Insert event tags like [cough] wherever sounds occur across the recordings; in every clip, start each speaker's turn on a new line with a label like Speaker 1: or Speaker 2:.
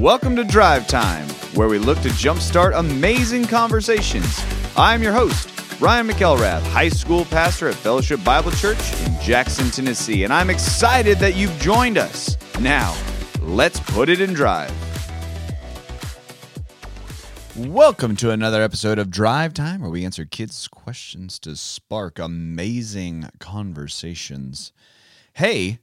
Speaker 1: Welcome to Drive Time, where we look to jumpstart amazing conversations. I'm your host, Ryan McElrath, high school pastor at Fellowship Bible Church in Jackson, Tennessee, and I'm excited that you've joined us. Now, let's put it in drive. Welcome to another episode of Drive Time, where we answer kids' questions to spark amazing conversations. Hey,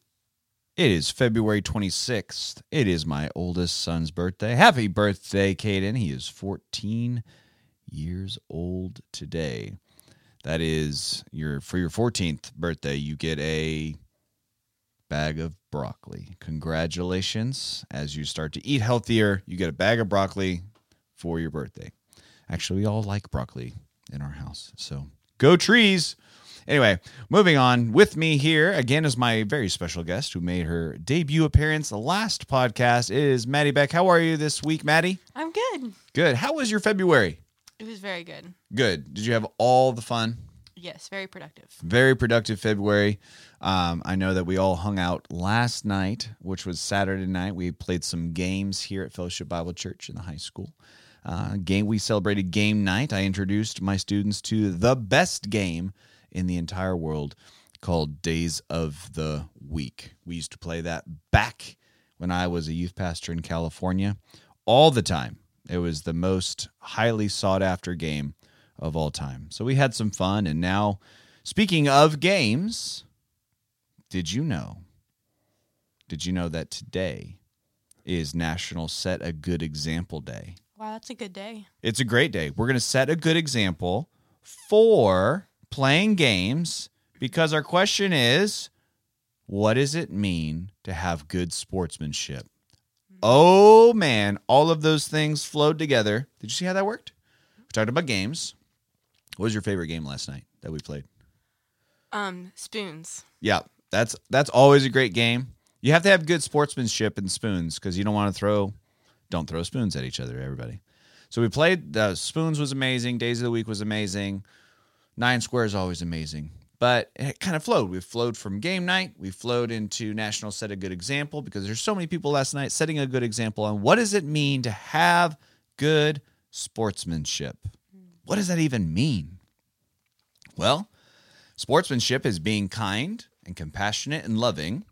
Speaker 1: it is February 26th. It is my oldest son's birthday. Happy birthday, Caden. He is 14 years old today. That is your for your 14th birthday, you get a bag of broccoli. Congratulations. As you start to eat healthier, you get a bag of broccoli for your birthday. Actually, we all like broccoli in our house. So, go trees. Anyway, moving on. With me here again is my very special guest who made her debut appearance the last podcast. Is Maddie Beck. How are you this week, Maddie?
Speaker 2: I'm good.
Speaker 1: Good. How was your February?
Speaker 2: It was very good.
Speaker 1: Good. Did you have all the fun?
Speaker 2: Yes, very productive.
Speaker 1: Very productive February. Um, I know that we all hung out last night, which was Saturday night. We played some games here at Fellowship Bible Church in the high school. Uh, game we celebrated game night. I introduced my students to the best game in the entire world called Days of the Week. We used to play that back when I was a youth pastor in California all the time. It was the most highly sought after game of all time. So we had some fun. And now, speaking of games, did you know? Did you know that today is National Set a Good Example Day?
Speaker 2: Wow, that's a good day.
Speaker 1: It's a great day. We're going to set a good example for playing games because our question is what does it mean to have good sportsmanship? Oh man, all of those things flowed together. Did you see how that worked? We talked about games. What was your favorite game last night that we played?
Speaker 2: Um, spoons.
Speaker 1: Yeah, that's that's always a great game. You have to have good sportsmanship in spoons because you don't want to throw don't throw spoons at each other, everybody. So we played the spoons was amazing, days of the week was amazing. Nine Square is always amazing. But it kind of flowed. We flowed from game night. We flowed into National Set a Good Example because there's so many people last night setting a good example on what does it mean to have good sportsmanship? What does that even mean? Well, sportsmanship is being kind and compassionate and loving.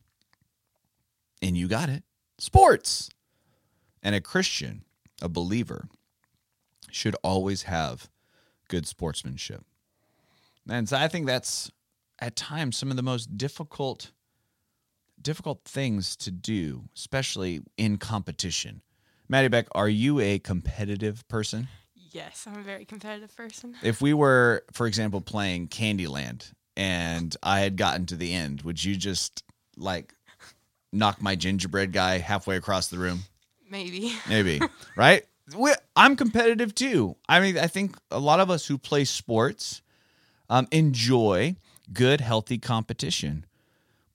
Speaker 1: And you got it. Sports. And a Christian, a believer, should always have good sportsmanship. And so I think that's at times some of the most difficult difficult things to do, especially in competition. Maddie Beck, are you a competitive person?
Speaker 2: Yes, I'm a very competitive person.
Speaker 1: If we were, for example, playing Candyland and I had gotten to the end, would you just like knock my gingerbread guy halfway across the room?
Speaker 2: Maybe. [laughs]
Speaker 1: Maybe, right? We, I'm competitive too. I mean, I think a lot of us who play sports um, enjoy good, healthy competition.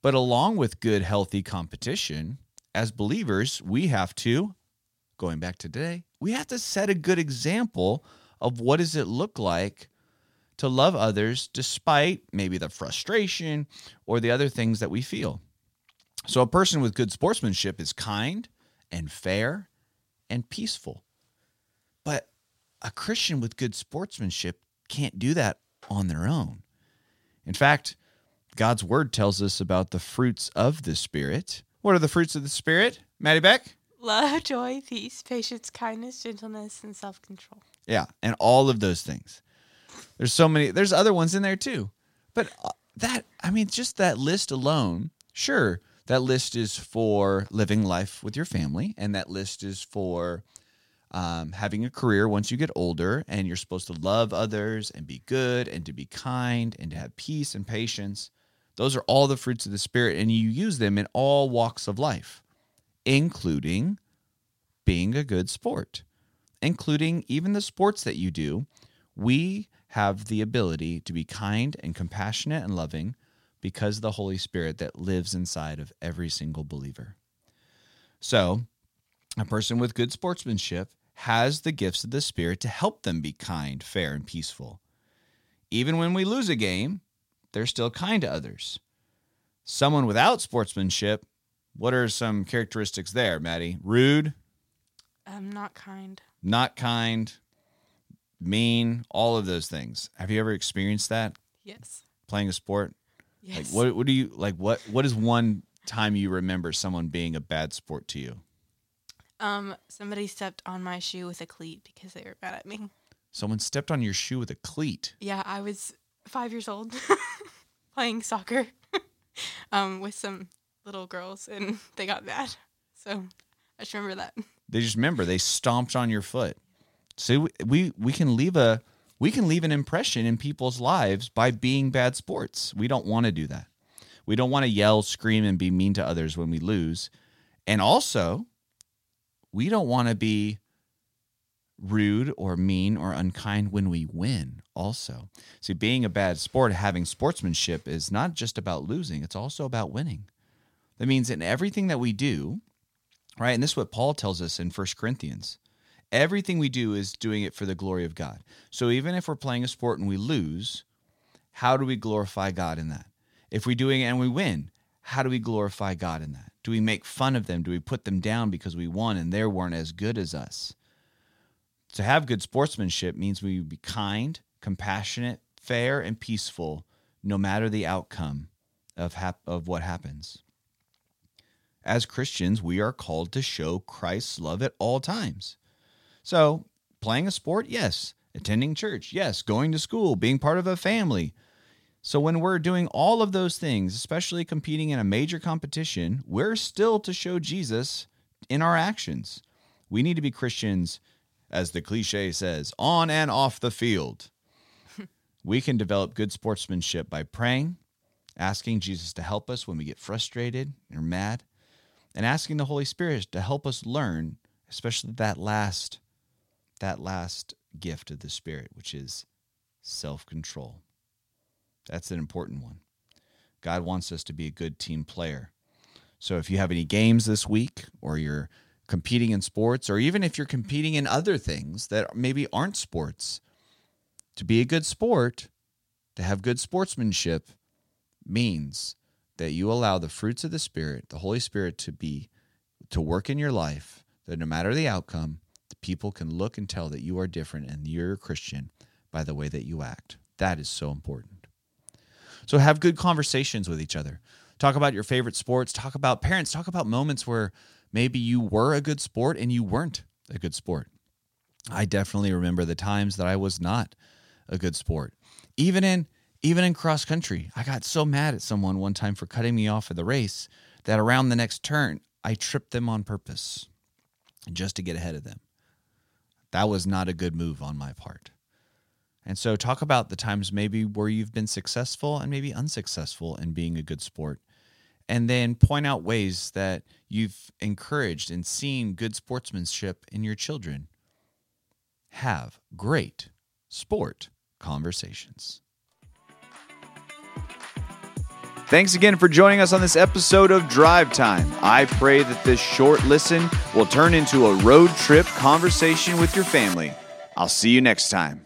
Speaker 1: But along with good, healthy competition, as believers, we have to, going back to today, we have to set a good example of what does it look like to love others despite maybe the frustration or the other things that we feel. So a person with good sportsmanship is kind and fair and peaceful. But a Christian with good sportsmanship can't do that on their own. In fact, God's word tells us about the fruits of the Spirit. What are the fruits of the Spirit, Maddie Beck?
Speaker 2: Love, joy, peace, patience, kindness, gentleness, and self control.
Speaker 1: Yeah, and all of those things. There's so many, there's other ones in there too. But uh, that, I mean, just that list alone, sure, that list is for living life with your family, and that list is for um, having a career once you get older, and you're supposed to love others and be good and to be kind and to have peace and patience. Those are all the fruits of the Spirit, and you use them in all walks of life, including being a good sport, including even the sports that you do. We have the ability to be kind and compassionate and loving because of the Holy Spirit that lives inside of every single believer. So, a person with good sportsmanship has the gifts of the Spirit to help them be kind, fair, and peaceful. Even when we lose a game, they're still kind to others. Someone without sportsmanship, what are some characteristics there, Maddie? Rude,
Speaker 2: Um, not kind.
Speaker 1: not kind, mean, all of those things. Have you ever experienced that
Speaker 2: Yes.
Speaker 1: playing a sport?
Speaker 2: Yes.
Speaker 1: Like what what do you like what what is one time you remember someone being a bad sport to you?
Speaker 2: Um, somebody stepped on my shoe with a cleat because they were mad at me.
Speaker 1: Someone stepped on your shoe with a cleat.
Speaker 2: Yeah, I was five years old, [laughs] playing soccer, [laughs] um, with some little girls, and [laughs] they got mad. So I just remember that.
Speaker 1: They just remember they stomped on your foot. So we we can leave a we can leave an impression in people's lives by being bad sports. We don't want to do that. We don't want to yell, scream, and be mean to others when we lose. And also, we don't want to be rude or mean or unkind when we win, also. See, being a bad sport, having sportsmanship is not just about losing, it's also about winning. That means in everything that we do, right? And this is what Paul tells us in First Corinthians. Everything we do is doing it for the glory of God. So even if we're playing a sport and we lose, how do we glorify God in that? If we're doing it and we win, how do we glorify God in that? Do we make fun of them? Do we put them down because we won and they weren't as good as us? To have good sportsmanship means we be kind, compassionate, fair, and peaceful, no matter the outcome of hap- of what happens. As Christians, we are called to show Christ's love at all times. So, playing a sport, yes. Attending church, yes. Going to school, being part of a family. So, when we're doing all of those things, especially competing in a major competition, we're still to show Jesus in our actions. We need to be Christians, as the cliche says, on and off the field. [laughs] we can develop good sportsmanship by praying, asking Jesus to help us when we get frustrated or mad, and asking the Holy Spirit to help us learn, especially that last that last gift of the Spirit, which is self-control. That's an important one. God wants us to be a good team player. So if you have any games this week or you're competing in sports or even if you're competing in other things that maybe aren't sports, to be a good sport, to have good sportsmanship means that you allow the fruits of the spirit, the Holy Spirit to be to work in your life that no matter the outcome, the people can look and tell that you are different and you're a Christian by the way that you act. That is so important. So have good conversations with each other. Talk about your favorite sports, talk about parents, talk about moments where maybe you were a good sport and you weren't a good sport. I definitely remember the times that I was not a good sport. Even in even in cross country, I got so mad at someone one time for cutting me off of the race that around the next turn, I tripped them on purpose just to get ahead of them. That was not a good move on my part. And so, talk about the times maybe where you've been successful and maybe unsuccessful in being a good sport. And then point out ways that you've encouraged and seen good sportsmanship in your children. Have great sport conversations. Thanks again for joining us on this episode of Drive Time. I pray that this short listen will turn into a road trip conversation with your family. I'll see you next time.